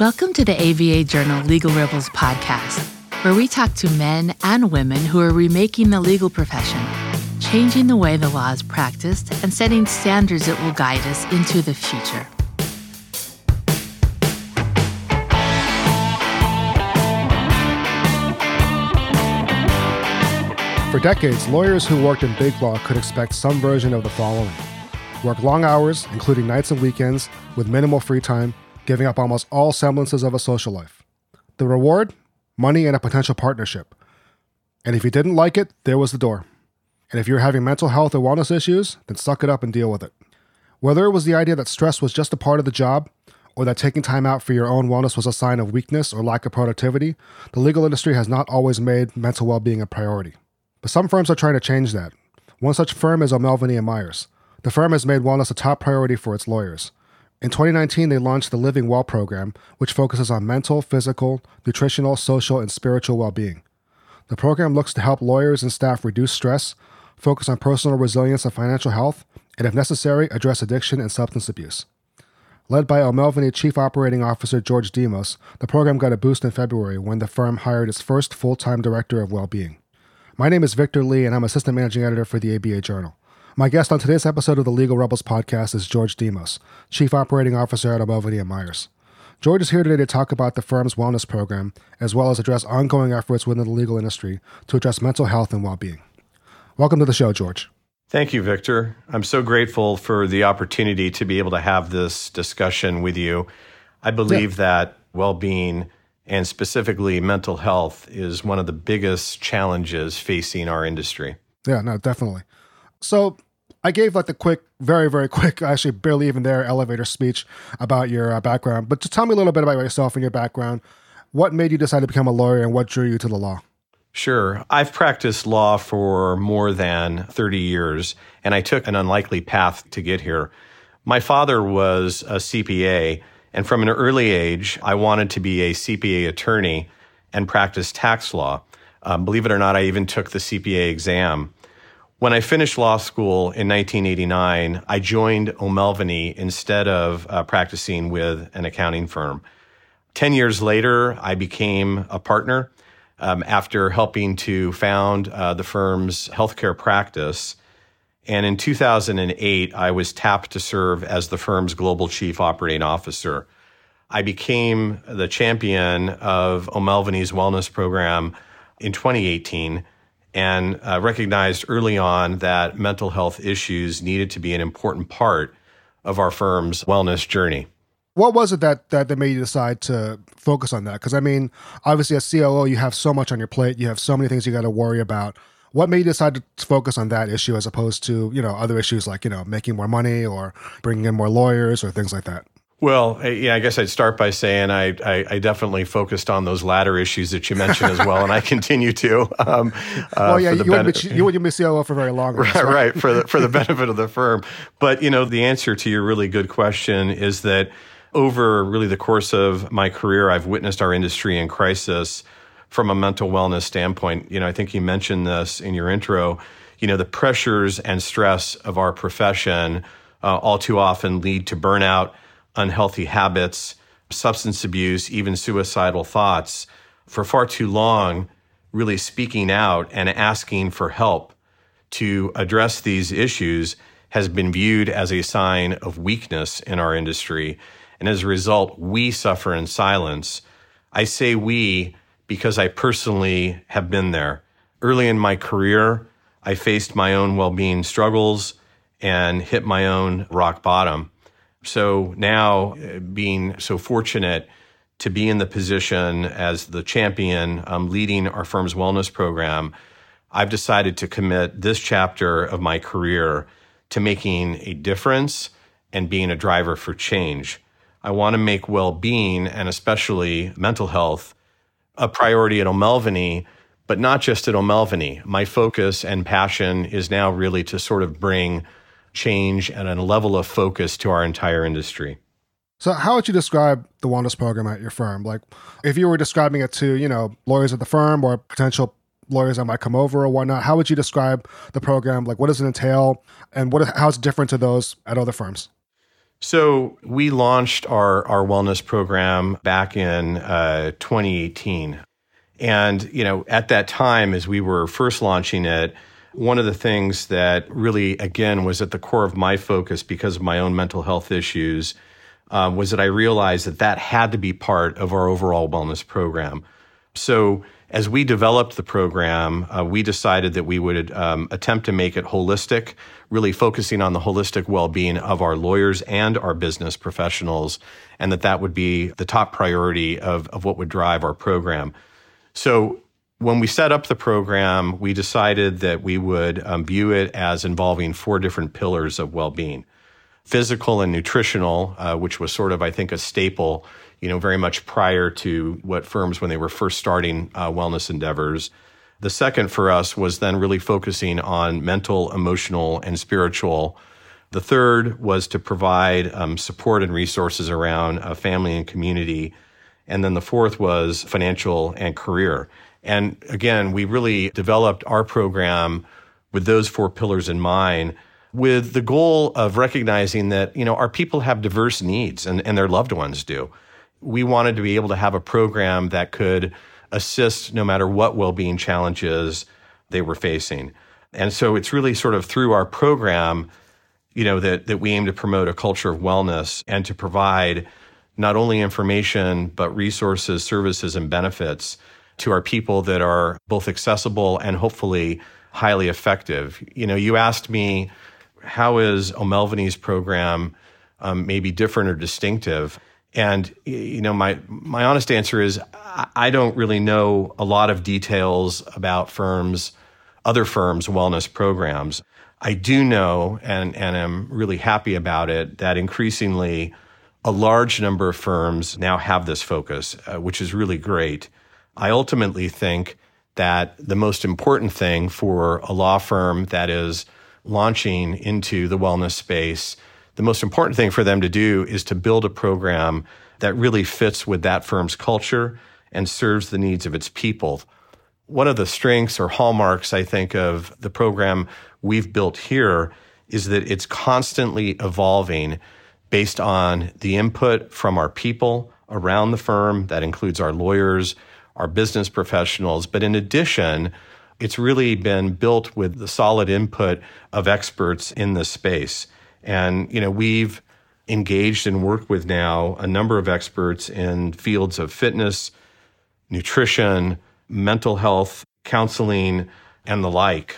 Welcome to the ABA Journal Legal Rebels podcast, where we talk to men and women who are remaking the legal profession, changing the way the law is practiced, and setting standards that will guide us into the future. For decades, lawyers who worked in big law could expect some version of the following work long hours, including nights and weekends, with minimal free time, giving up almost all semblances of a social life. The reward? Money and a potential partnership. And if you didn't like it, there was the door. And if you're having mental health or wellness issues, then suck it up and deal with it. Whether it was the idea that stress was just a part of the job, or that taking time out for your own wellness was a sign of weakness or lack of productivity, the legal industry has not always made mental well being a priority. But some firms are trying to change that. One such firm is O'Melveny and Myers. The firm has made wellness a top priority for its lawyers. In 2019, they launched the Living Well program, which focuses on mental, physical, nutritional, social, and spiritual well being. The program looks to help lawyers and staff reduce stress, focus on personal resilience and financial health, and if necessary, address addiction and substance abuse. Led by O'Melveny Chief Operating Officer George Demos, the program got a boost in February when the firm hired its first full time director of well being. My name is Victor Lee, and I'm Assistant Managing Editor for the ABA Journal. My guest on today's episode of the Legal Rebels podcast is George Demos, Chief Operating Officer at and Myers. George is here today to talk about the firm's wellness program, as well as address ongoing efforts within the legal industry to address mental health and well being. Welcome to the show, George. Thank you, Victor. I'm so grateful for the opportunity to be able to have this discussion with you. I believe yeah. that well being and specifically mental health is one of the biggest challenges facing our industry. Yeah, no, definitely. So I gave like the quick, very, very quick, actually barely even there elevator speech about your uh, background. But just tell me a little bit about yourself and your background. What made you decide to become a lawyer and what drew you to the law? Sure. I've practiced law for more than 30 years, and I took an unlikely path to get here. My father was a CPA, and from an early age, I wanted to be a CPA attorney and practice tax law. Um, believe it or not, I even took the CPA exam. When I finished law school in 1989, I joined O'Melveny instead of uh, practicing with an accounting firm. 10 years later, I became a partner um, after helping to found uh, the firm's healthcare practice and in 2008, I was tapped to serve as the firm's global chief operating officer. I became the champion of O'Melveny's wellness program in 2018 and uh, recognized early on that mental health issues needed to be an important part of our firm's wellness journey. What was it that, that, that made you decide to focus on that? Because, I mean, obviously, as COO, you have so much on your plate, you have so many things you got to worry about what made you decide to focus on that issue as opposed to you know other issues like you know making more money or bringing in more lawyers or things like that well, yeah, I guess I'd start by saying I, I, I, definitely focused on those latter issues that you mentioned as well, and I continue to. Um, uh, well, yeah, you, ben- wouldn't be, you wouldn't be COO for very long. Right, right, for the, for the benefit of the firm. But, you know, the answer to your really good question is that over really the course of my career, I've witnessed our industry in crisis from a mental wellness standpoint. You know, I think you mentioned this in your intro. You know, the pressures and stress of our profession uh, all too often lead to burnout, unhealthy habits, substance abuse, even suicidal thoughts. For far too long, really speaking out and asking for help to address these issues has been viewed as a sign of weakness in our industry. And as a result, we suffer in silence. I say we because I personally have been there. Early in my career, I faced my own well being struggles and hit my own rock bottom. So now, uh, being so fortunate to be in the position as the champion um, leading our firm's wellness program, I've decided to commit this chapter of my career to making a difference and being a driver for change. I want to make well being and especially mental health a priority at O'Melveny, but not just at O'Melveny. My focus and passion is now really to sort of bring change and a level of focus to our entire industry. So, how would you describe the wellness program at your firm? Like, if you were describing it to, you know, lawyers at the firm or potential lawyers that might come over or whatnot, how would you describe the program? Like, what does it entail, and what how is it different to those at other firms? So we launched our, our wellness program back in uh, 2018. And, you know, at that time, as we were first launching it, one of the things that really, again, was at the core of my focus because of my own mental health issues uh, was that I realized that that had to be part of our overall wellness program. So as we developed the program, uh, we decided that we would um, attempt to make it holistic, really focusing on the holistic well-being of our lawyers and our business professionals, and that that would be the top priority of, of what would drive our program. So when we set up the program, we decided that we would um, view it as involving four different pillars of well-being: physical and nutritional, uh, which was sort of, I think, a staple you know, very much prior to what firms when they were first starting uh, wellness endeavors. The second for us was then really focusing on mental, emotional, and spiritual. The third was to provide um, support and resources around uh, family and community. And then the fourth was financial and career. And again, we really developed our program with those four pillars in mind with the goal of recognizing that, you know, our people have diverse needs and, and their loved ones do we wanted to be able to have a program that could assist no matter what well-being challenges they were facing. And so it's really sort of through our program, you know, that that we aim to promote a culture of wellness and to provide not only information but resources, services and benefits to our people that are both accessible and hopefully highly effective. You know, you asked me how is O'Melveny's program um, maybe different or distinctive? And you know, my my honest answer is I don't really know a lot of details about firms, other firms' wellness programs. I do know, and and am really happy about it, that increasingly a large number of firms now have this focus, uh, which is really great. I ultimately think that the most important thing for a law firm that is launching into the wellness space the most important thing for them to do is to build a program that really fits with that firm's culture and serves the needs of its people. One of the strengths or hallmarks, I think, of the program we've built here is that it's constantly evolving based on the input from our people around the firm. That includes our lawyers, our business professionals. But in addition, it's really been built with the solid input of experts in this space. And, you know, we've engaged and worked with now a number of experts in fields of fitness, nutrition, mental health, counseling, and the like.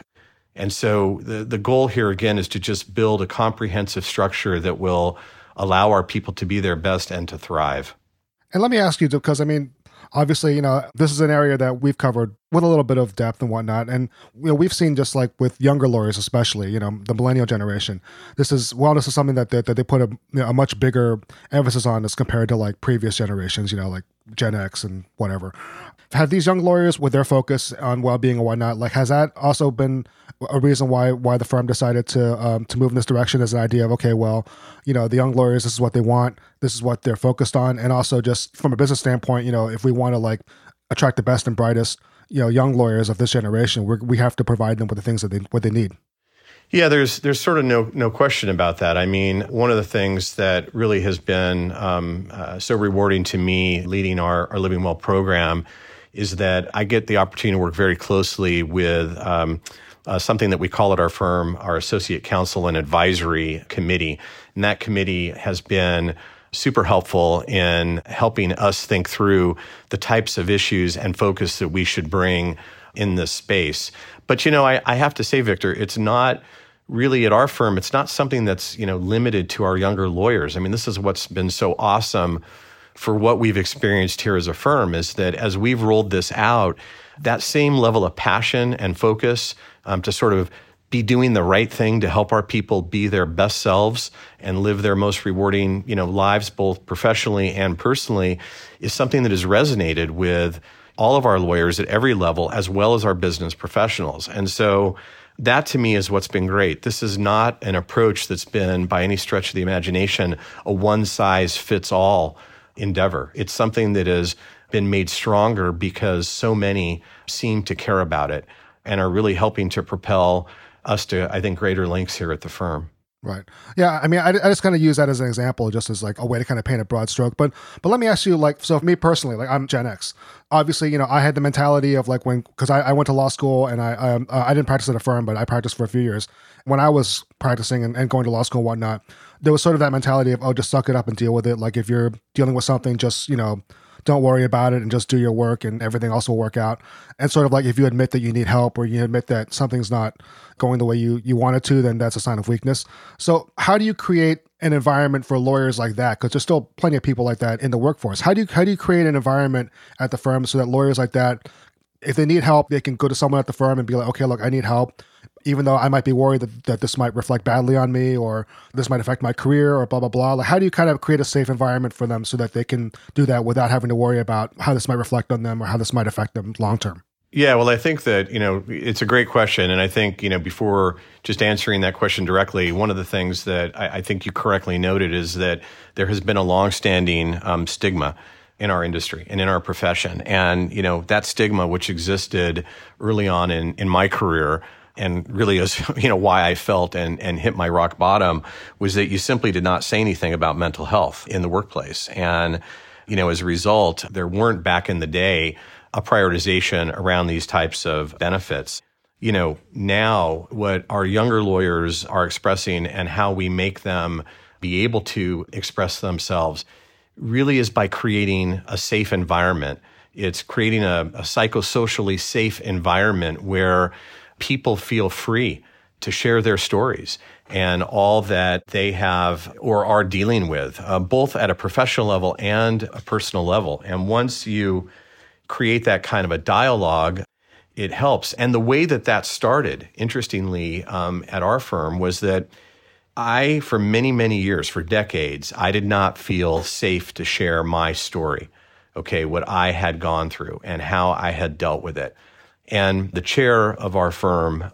And so the, the goal here again is to just build a comprehensive structure that will allow our people to be their best and to thrive. And let me ask you, because I mean, obviously, you know, this is an area that we've covered with a little bit of depth and whatnot. And, you know, we've seen just like with younger lawyers, especially, you know, the millennial generation, this is, wellness is something that, that, that they put a, you know, a much bigger emphasis on as compared to like previous generations, you know, like Gen X and whatever. Have these young lawyers with their focus on well-being and whatnot, like, has that also been a reason why why the firm decided to um, to move in this direction as an idea of okay, well, you know, the young lawyers, this is what they want, this is what they're focused on, and also just from a business standpoint, you know, if we want to like attract the best and brightest, you know, young lawyers of this generation, we we have to provide them with the things that they what they need. Yeah, there's there's sort of no no question about that. I mean, one of the things that really has been um, uh, so rewarding to me leading our our Living Well program is that I get the opportunity to work very closely with. Um, uh, something that we call at our firm our associate counsel and advisory committee. And that committee has been super helpful in helping us think through the types of issues and focus that we should bring in this space. But, you know, I, I have to say, Victor, it's not really at our firm, it's not something that's, you know, limited to our younger lawyers. I mean, this is what's been so awesome for what we've experienced here as a firm is that as we've rolled this out, that same level of passion and focus um, to sort of be doing the right thing to help our people be their best selves and live their most rewarding, you know, lives both professionally and personally is something that has resonated with all of our lawyers at every level as well as our business professionals. And so that to me is what's been great. This is not an approach that's been by any stretch of the imagination a one size fits all endeavor. It's something that has been made stronger because so many seem to care about it and are really helping to propel us to, I think, greater lengths here at the firm. Right. Yeah. I mean, I, I just kind of use that as an example, just as like a way to kind of paint a broad stroke. But but let me ask you, like, so for me personally, like I'm Gen X. Obviously, you know, I had the mentality of like when because I, I went to law school and I um, uh, I didn't practice at a firm, but I practiced for a few years. When I was practicing and, and going to law school and whatnot, there was sort of that mentality of oh, just suck it up and deal with it. Like if you're dealing with something, just you know don't worry about it and just do your work and everything else will work out. And sort of like if you admit that you need help or you admit that something's not going the way you, you want it to, then that's a sign of weakness. So how do you create an environment for lawyers like that? Because there's still plenty of people like that in the workforce. How do you how do you create an environment at the firm so that lawyers like that, if they need help, they can go to someone at the firm and be like, okay, look, I need help even though I might be worried that, that this might reflect badly on me or this might affect my career or blah, blah, blah. Like, how do you kind of create a safe environment for them so that they can do that without having to worry about how this might reflect on them or how this might affect them long term? Yeah, well, I think that, you know, it's a great question. And I think, you know, before just answering that question directly, one of the things that I, I think you correctly noted is that there has been a longstanding um, stigma in our industry and in our profession. And, you know, that stigma, which existed early on in, in my career, and really is you know why I felt and and hit my rock bottom was that you simply did not say anything about mental health in the workplace and you know as a result there weren't back in the day a prioritization around these types of benefits you know now what our younger lawyers are expressing and how we make them be able to express themselves really is by creating a safe environment it's creating a, a psychosocially safe environment where people feel free to share their stories and all that they have or are dealing with, uh, both at a professional level and a personal level. And once you create that kind of a dialogue, it helps. And the way that that started, interestingly, um, at our firm was that I, for many, many years, for decades, I did not feel safe to share my story, okay, what I had gone through and how I had dealt with it. And the chair of our firm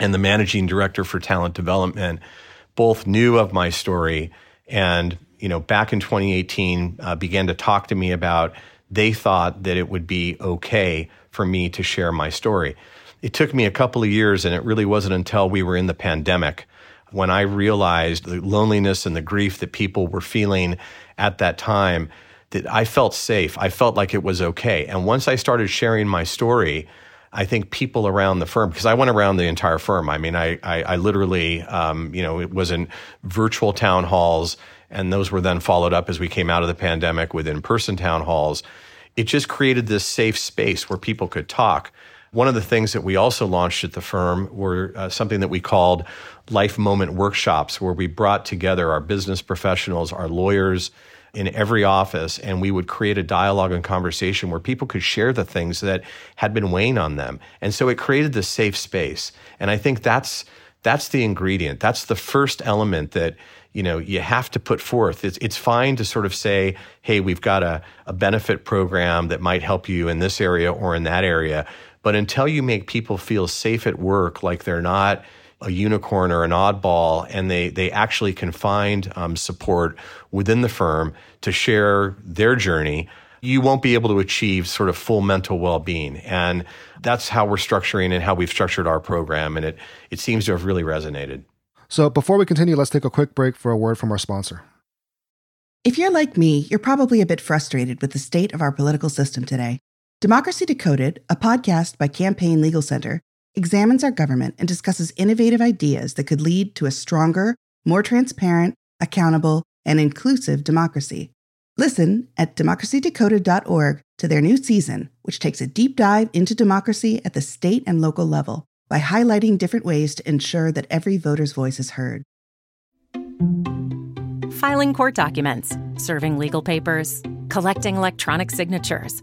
and the managing director for talent development both knew of my story and you know back in 2018 uh, began to talk to me about they thought that it would be okay for me to share my story it took me a couple of years and it really wasn't until we were in the pandemic when i realized the loneliness and the grief that people were feeling at that time that i felt safe i felt like it was okay and once i started sharing my story I think people around the firm, because I went around the entire firm. I mean, I, I, I literally, um, you know, it was in virtual town halls, and those were then followed up as we came out of the pandemic with in person town halls. It just created this safe space where people could talk. One of the things that we also launched at the firm were uh, something that we called life moment workshops, where we brought together our business professionals, our lawyers, in every office and we would create a dialogue and conversation where people could share the things that had been weighing on them. And so it created this safe space. And I think that's that's the ingredient. That's the first element that you know you have to put forth. It's it's fine to sort of say, hey, we've got a, a benefit program that might help you in this area or in that area. But until you make people feel safe at work, like they're not a unicorn or an oddball, and they they actually can find um, support within the firm to share their journey. You won't be able to achieve sort of full mental well being, and that's how we're structuring and how we've structured our program, and it it seems to have really resonated. So before we continue, let's take a quick break for a word from our sponsor. If you're like me, you're probably a bit frustrated with the state of our political system today. Democracy Decoded, a podcast by Campaign Legal Center examines our government and discusses innovative ideas that could lead to a stronger, more transparent, accountable, and inclusive democracy. Listen at democracydecoded.org to their new season, which takes a deep dive into democracy at the state and local level by highlighting different ways to ensure that every voter's voice is heard. Filing court documents, serving legal papers, collecting electronic signatures,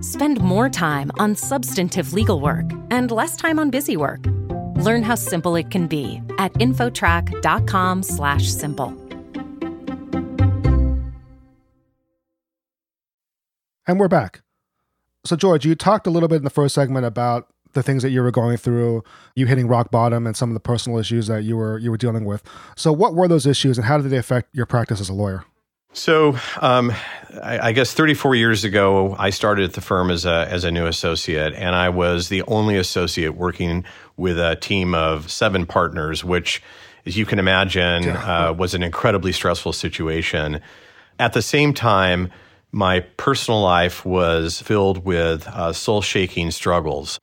Spend more time on substantive legal work and less time on busy work Learn how simple it can be at infotrack.com/simple. And we're back. So, George, you talked a little bit in the first segment about the things that you were going through, you hitting rock bottom, and some of the personal issues that you were you were dealing with. So, what were those issues, and how did they affect your practice as a lawyer? So, um, I, I, guess 34 years ago, I started at the firm as a as a new associate, and I was the only associate working with a team of seven partners, which, as you can imagine, uh, was an incredibly stressful situation. At the same time, my personal life was filled with uh, soul shaking struggles.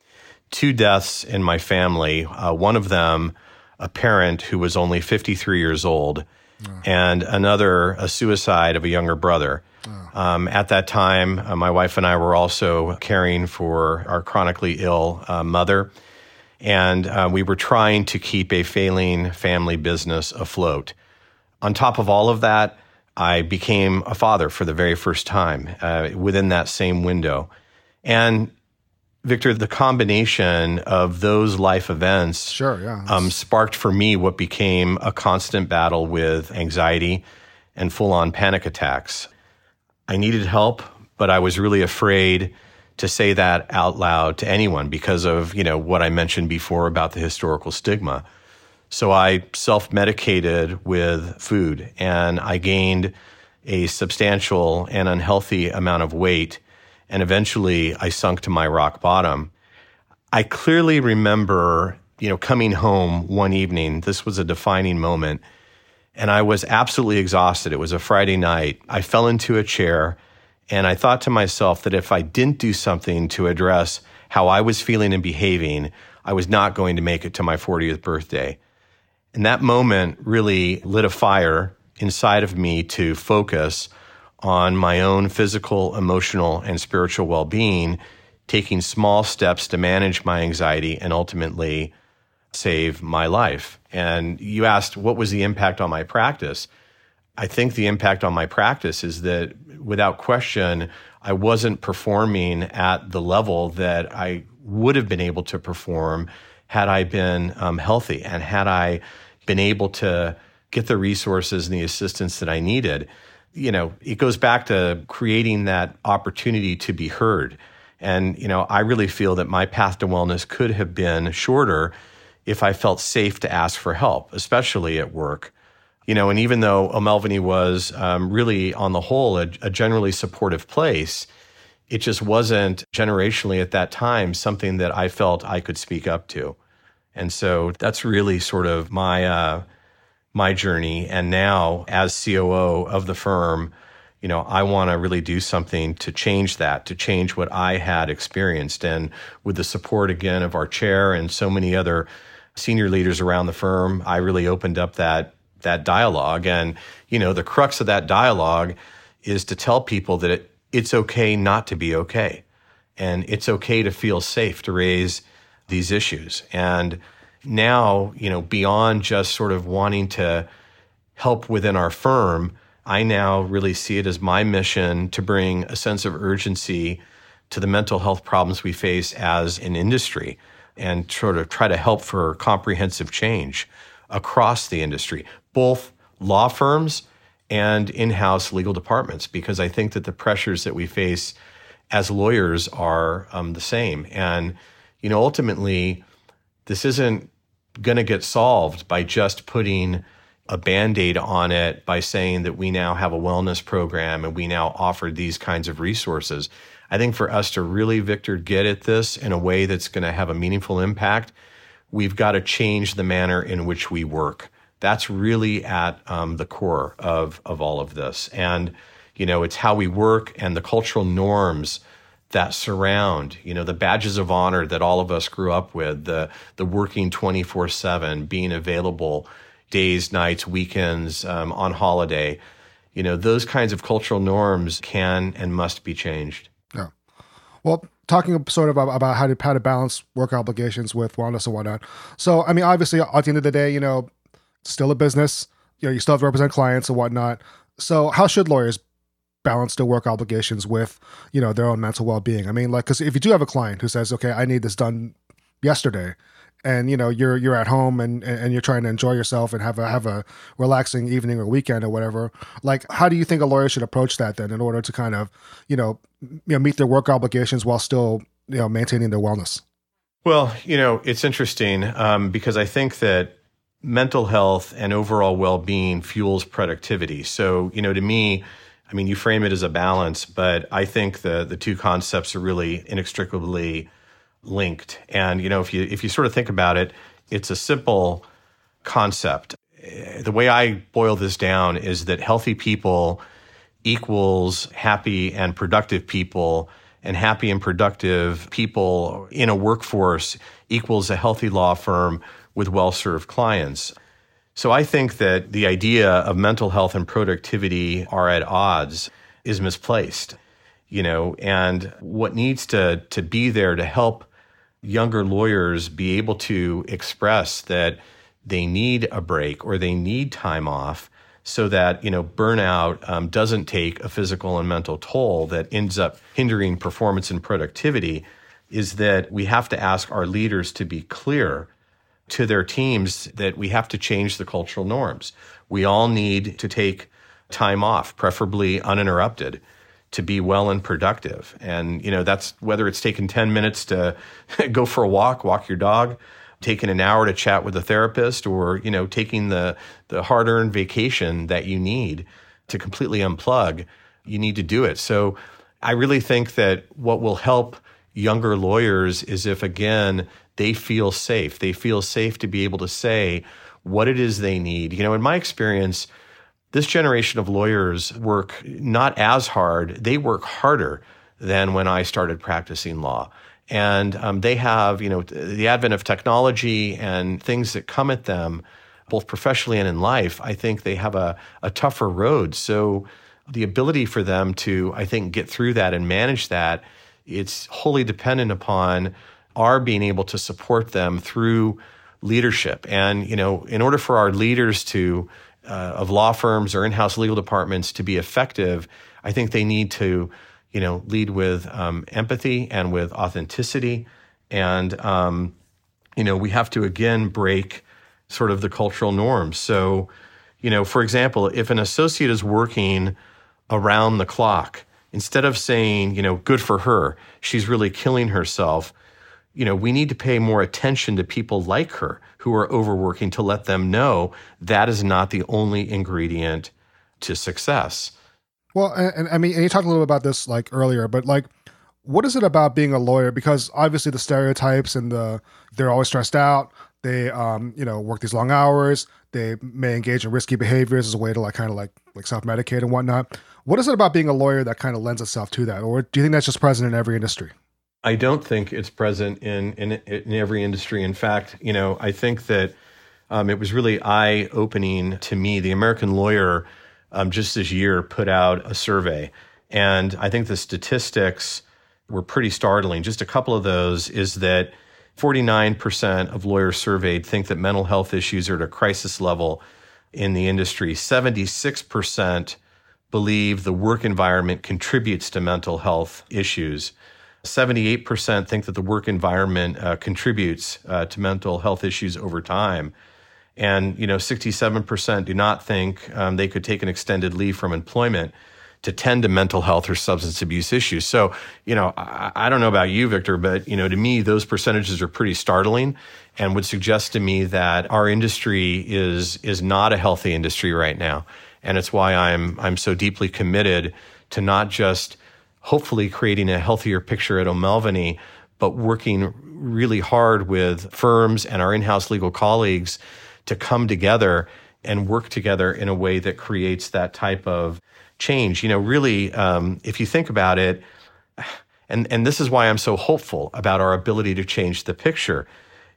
Two deaths in my family, uh, one of them, a parent who was only 53 years old, oh. and another, a suicide of a younger brother. Oh. Um, at that time, uh, my wife and I were also caring for our chronically ill uh, mother, and uh, we were trying to keep a failing family business afloat. On top of all of that, I became a father for the very first time uh, within that same window. And Victor, the combination of those life events sure, yeah, um, sparked for me what became a constant battle with anxiety and full on panic attacks. I needed help, but I was really afraid to say that out loud to anyone because of, you know, what I mentioned before about the historical stigma. So I self medicated with food and I gained a substantial and unhealthy amount of weight. And eventually I sunk to my rock bottom. I clearly remember, you know, coming home one evening. This was a defining moment. And I was absolutely exhausted. It was a Friday night. I fell into a chair and I thought to myself that if I didn't do something to address how I was feeling and behaving, I was not going to make it to my 40th birthday. And that moment really lit a fire inside of me to focus on my own physical, emotional, and spiritual well being, taking small steps to manage my anxiety and ultimately save my life. And you asked, what was the impact on my practice? I think the impact on my practice is that without question, I wasn't performing at the level that I would have been able to perform had I been um, healthy and had I been able to get the resources and the assistance that I needed. You know, it goes back to creating that opportunity to be heard. And, you know, I really feel that my path to wellness could have been shorter if I felt safe to ask for help, especially at work. You know, and even though O'Melveny was um, really, on the whole, a, a generally supportive place, it just wasn't generationally at that time something that I felt I could speak up to. And so that's really sort of my uh, my journey. And now, as COO of the firm, you know, I want to really do something to change that, to change what I had experienced. And with the support again of our chair and so many other senior leaders around the firm, I really opened up that that dialogue. And you know, the crux of that dialogue is to tell people that it, it's okay not to be okay, and it's okay to feel safe to raise these issues. And now, you know, beyond just sort of wanting to help within our firm, I now really see it as my mission to bring a sense of urgency to the mental health problems we face as an industry and sort of try to help for comprehensive change across the industry, both law firms and in house legal departments, because I think that the pressures that we face as lawyers are um, the same. And you know, ultimately, this isn't going to get solved by just putting a band aid on it by saying that we now have a wellness program and we now offer these kinds of resources. I think for us to really, Victor, get at this in a way that's going to have a meaningful impact, we've got to change the manner in which we work. That's really at um, the core of, of all of this. And, you know, it's how we work and the cultural norms that surround, you know, the badges of honor that all of us grew up with, the the working 24/7, being available days, nights, weekends, um, on holiday, you know, those kinds of cultural norms can and must be changed. Yeah. Well, talking sort of about how to how to balance work obligations with wellness and whatnot. So, I mean, obviously, at the end of the day, you know, still a business. You know, you still have to represent clients and whatnot. So, how should lawyers balance their work obligations with you know their own mental well-being. I mean like because if you do have a client who says okay i need this done yesterday and you know you're you're at home and and you're trying to enjoy yourself and have a have a relaxing evening or weekend or whatever like how do you think a lawyer should approach that then in order to kind of you know you know meet their work obligations while still you know maintaining their wellness? Well you know it's interesting um, because i think that mental health and overall well-being fuels productivity. So you know to me I mean, you frame it as a balance, but I think the the two concepts are really inextricably linked. And you know, if you if you sort of think about it, it's a simple concept. The way I boil this down is that healthy people equals happy and productive people, and happy and productive people in a workforce equals a healthy law firm with well served clients. So I think that the idea of mental health and productivity are at odds is misplaced. You know, and what needs to to be there to help younger lawyers be able to express that they need a break or they need time off so that you know burnout um, doesn't take a physical and mental toll that ends up hindering performance and productivity is that we have to ask our leaders to be clear to their teams that we have to change the cultural norms we all need to take time off preferably uninterrupted to be well and productive. And, you know, that's whether it's taking 10 minutes to go for a walk, walk your dog, taking an hour to chat with a therapist, or, you know, taking the, the hard earned vacation that you need to completely unplug, you need to do it. So I really think that what will help younger lawyers is if, again, they feel safe. They feel safe to be able to say what it is they need. You know, in my experience, this generation of lawyers work not as hard, they work harder than when I started practicing law. And um, they have, you know, the advent of technology and things that come at them, both professionally and in life. I think they have a, a tougher road. So the ability for them to, I think, get through that and manage that, it's wholly dependent upon our being able to support them through leadership. And, you know, in order for our leaders to uh, of law firms or in-house legal departments to be effective, I think they need to, you know, lead with um, empathy and with authenticity, and um, you know, we have to again break sort of the cultural norms. So, you know, for example, if an associate is working around the clock, instead of saying, you know, good for her, she's really killing herself you know, we need to pay more attention to people like her who are overworking to let them know that is not the only ingredient to success. Well, and, and I mean, and you talked a little bit about this like earlier, but like, what is it about being a lawyer? Because obviously the stereotypes and the they're always stressed out. They, um, you know, work these long hours. They may engage in risky behaviors as a way to like kind of like like self medicate and whatnot. What is it about being a lawyer that kind of lends itself to that, or do you think that's just present in every industry? I don't think it's present in, in, in every industry. In fact, you know, I think that um, it was really eye opening to me. The American Lawyer um, just this year put out a survey, and I think the statistics were pretty startling. Just a couple of those is that 49% of lawyers surveyed think that mental health issues are at a crisis level in the industry. 76% believe the work environment contributes to mental health issues. 78% think that the work environment uh, contributes uh, to mental health issues over time. And, you know, 67% do not think um, they could take an extended leave from employment to tend to mental health or substance abuse issues. So, you know, I, I don't know about you, Victor, but, you know, to me, those percentages are pretty startling and would suggest to me that our industry is, is not a healthy industry right now. And it's why I'm, I'm so deeply committed to not just hopefully creating a healthier picture at O'Melveny, but working really hard with firms and our in-house legal colleagues to come together and work together in a way that creates that type of change. You know, really, um, if you think about it, and and this is why I'm so hopeful about our ability to change the picture.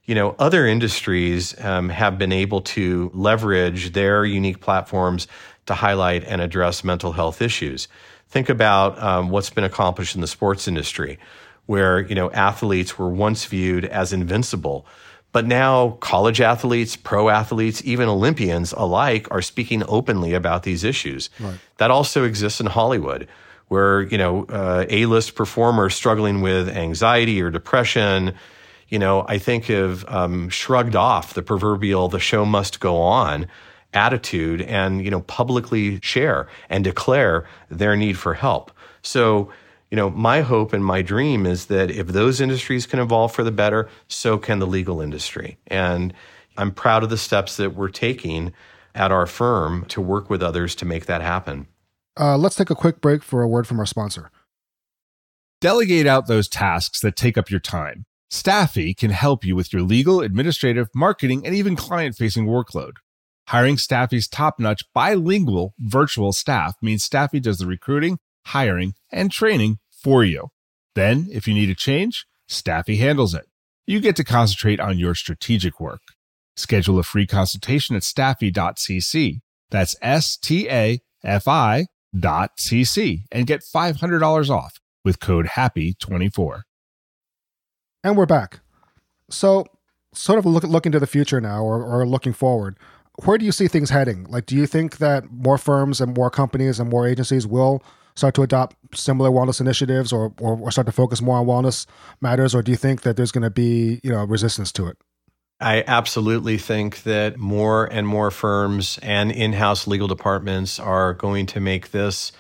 You know, other industries um, have been able to leverage their unique platforms to highlight and address mental health issues. Think about um, what's been accomplished in the sports industry, where you know athletes were once viewed as invincible, but now college athletes, pro athletes, even Olympians alike are speaking openly about these issues. Right. That also exists in Hollywood, where you know uh, A-list performers struggling with anxiety or depression you know, I think have um, shrugged off the proverbial "the show must go on" attitude, and you know, publicly share and declare their need for help. So you know, my hope and my dream is that if those industries can evolve for the better, so can the legal industry. And I'm proud of the steps that we're taking at our firm to work with others to make that happen. Uh, let's take a quick break for a word from our sponsor. Delegate out those tasks that take up your time. Staffy can help you with your legal, administrative, marketing, and even client facing workload. Hiring Staffy's top notch bilingual virtual staff means Staffy does the recruiting hiring, and training for you. Then, if you need a change, Staffy handles it. You get to concentrate on your strategic work. Schedule a free consultation at staffy.cc. That's S T A F I dot cc and get $500 off with code HAPPY24. And we're back. So, sort of look, looking into the future now or, or looking forward, where do you see things heading? Like, do you think that more firms and more companies and more agencies will start to adopt similar wellness initiatives or, or, or start to focus more on wellness matters, or do you think that there's going to be you know resistance to it? I absolutely think that more and more firms and in house legal departments are going to make this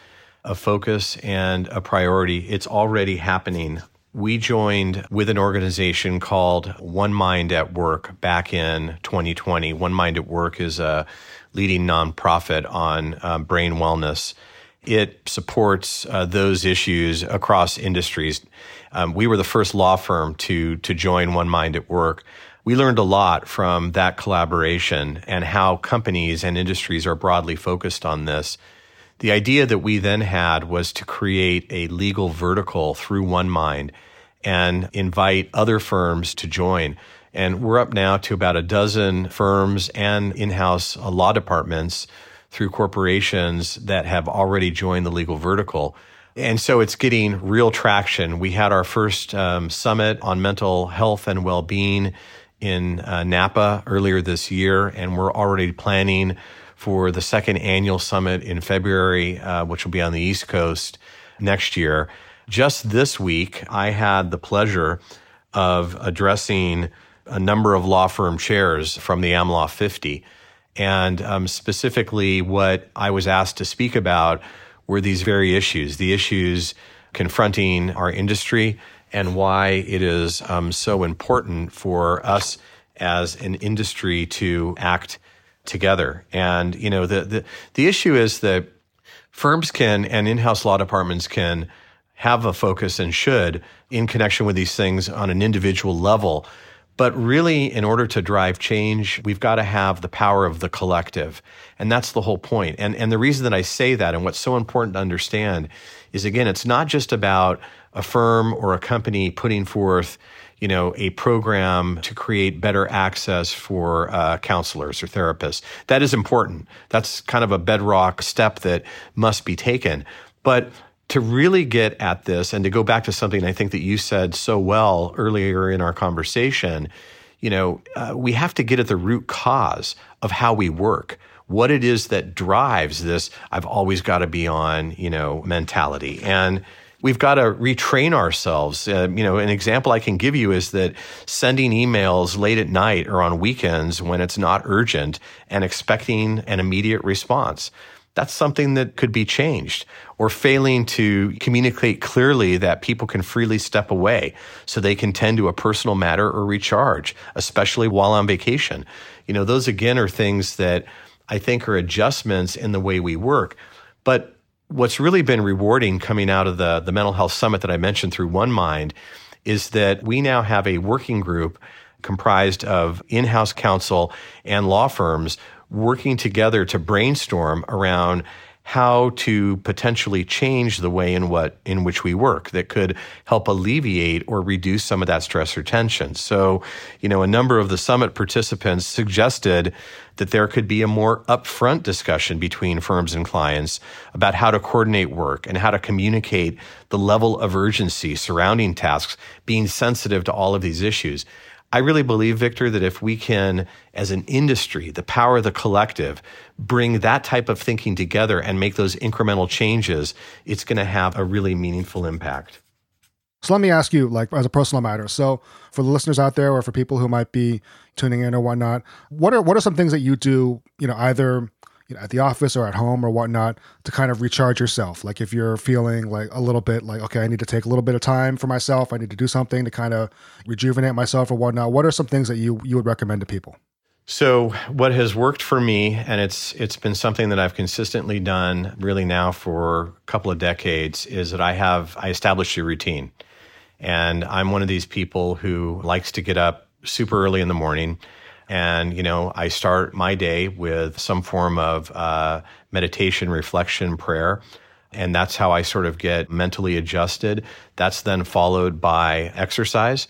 a focus and a priority. It's already happening. We joined with an organization called One Mind at Work back in 2020. One Mind at Work is a leading nonprofit on um, brain wellness. It supports uh, those issues across industries. Um, we were the first law firm to to join One Mind at Work. We learned a lot from that collaboration and how companies and industries are broadly focused on this. The idea that we then had was to create a legal vertical through One Mind and invite other firms to join. And we're up now to about a dozen firms and in house law departments through corporations that have already joined the legal vertical. And so it's getting real traction. We had our first um, summit on mental health and well being in uh, Napa earlier this year, and we're already planning for the second annual summit in February, uh, which will be on the East Coast next year. Just this week, I had the pleasure of addressing a number of law firm chairs from the AmLaw 50 and um, specifically, what I was asked to speak about were these very issues the issues confronting our industry and why it is um, so important for us as an industry to act together. And, you know, the, the, the issue is that firms can and in house law departments can have a focus and should in connection with these things on an individual level. But really, in order to drive change, we've got to have the power of the collective. And that's the whole point. And, and the reason that I say that and what's so important to understand is again, it's not just about a firm or a company putting forth you know, a program to create better access for uh, counselors or therapists. That is important. That's kind of a bedrock step that must be taken. But to really get at this and to go back to something I think that you said so well earlier in our conversation, you know, uh, we have to get at the root cause of how we work. What it is that drives this, I've always got to be on, you know, mentality. And we've got to retrain ourselves. Uh, you know, an example I can give you is that sending emails late at night or on weekends when it's not urgent and expecting an immediate response that's something that could be changed. Or failing to communicate clearly that people can freely step away so they can tend to a personal matter or recharge, especially while on vacation. You know, those again are things that I think are adjustments in the way we work. But what's really been rewarding coming out of the, the mental health summit that I mentioned through One Mind is that we now have a working group comprised of in house counsel and law firms working together to brainstorm around how to potentially change the way in what in which we work that could help alleviate or reduce some of that stress or tension. So, you know, a number of the summit participants suggested that there could be a more upfront discussion between firms and clients about how to coordinate work and how to communicate the level of urgency surrounding tasks, being sensitive to all of these issues. I really believe, Victor, that if we can, as an industry, the power of the collective, bring that type of thinking together and make those incremental changes, it's going to have a really meaningful impact. So let me ask you, like, as a personal matter. So, for the listeners out there, or for people who might be tuning in or whatnot, what are what are some things that you do? You know, either you know, at the office or at home or whatnot, to kind of recharge yourself. Like, if you're feeling like a little bit like, okay, I need to take a little bit of time for myself. I need to do something to kind of rejuvenate myself or whatnot. What are some things that you you would recommend to people? So what has worked for me, and it's it's been something that I've consistently done really now for a couple of decades, is that I have I established a routine, and I'm one of these people who likes to get up super early in the morning, and you know I start my day with some form of uh, meditation, reflection, prayer. And that's how I sort of get mentally adjusted. That's then followed by exercise.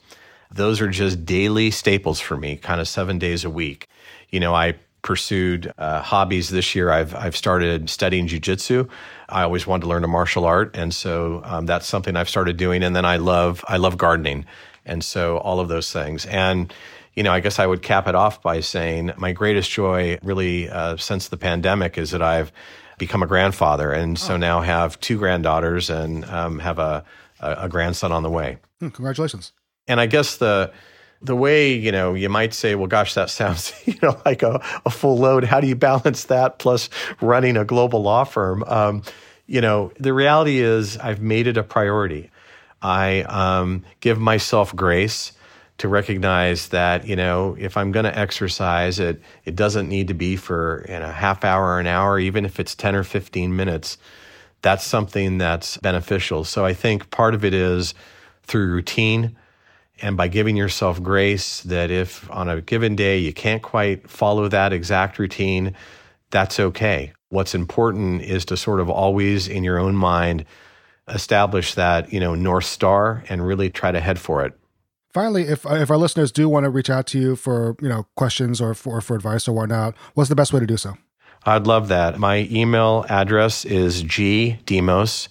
Those are just daily staples for me, kind of seven days a week. You know, I pursued uh, hobbies this year. I've I've started studying jujitsu. I always wanted to learn a martial art, and so um, that's something I've started doing. And then I love I love gardening, and so all of those things. And you know, I guess I would cap it off by saying my greatest joy, really, uh, since the pandemic, is that I've become a grandfather, and so oh. now have two granddaughters and um, have a, a, a grandson on the way. Hmm, congratulations! And I guess the the way you know you might say well gosh that sounds you know like a, a full load. How do you balance that plus running a global law firm? Um, you know the reality is i've made it a priority. I um, give myself grace to recognize that you know if i'm going to exercise it it doesn't need to be for you know half hour or an hour even if it's 10 or 15 minutes. That's something that's beneficial. So i think part of it is through routine and by giving yourself grace that if on a given day you can't quite follow that exact routine, that's okay. What's important is to sort of always in your own mind establish that, you know, North Star and really try to head for it. Finally, if uh, if our listeners do want to reach out to you for, you know, questions or for, for advice or whatnot, what's the best way to do so? I'd love that. My email address is gdemos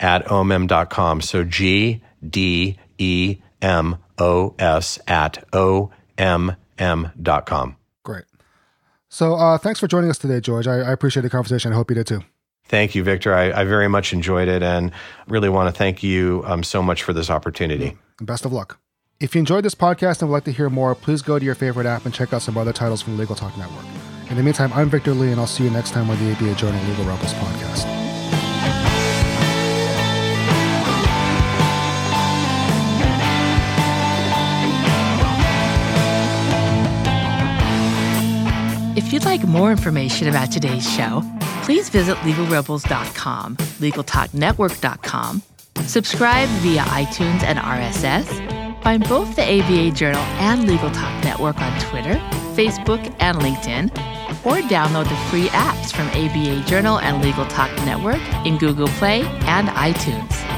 at omm.com. So G D E M-O-S at O M M dot com. Great. So uh, thanks for joining us today, George. I, I appreciate the conversation. I hope you did too. Thank you, Victor. I, I very much enjoyed it and really want to thank you um, so much for this opportunity. Mm-hmm. Best of luck. If you enjoyed this podcast and would like to hear more, please go to your favorite app and check out some other titles from Legal Talk Network. In the meantime, I'm Victor Li, and I'll see you next time on the ABA Journal Legal Rebels podcast. If you'd like more information about today's show, please visit legalrebels.com, legaltalknetwork.com, subscribe via iTunes and RSS, find both the ABA Journal and Legal Talk Network on Twitter, Facebook, and LinkedIn, or download the free apps from ABA Journal and Legal Talk Network in Google Play and iTunes.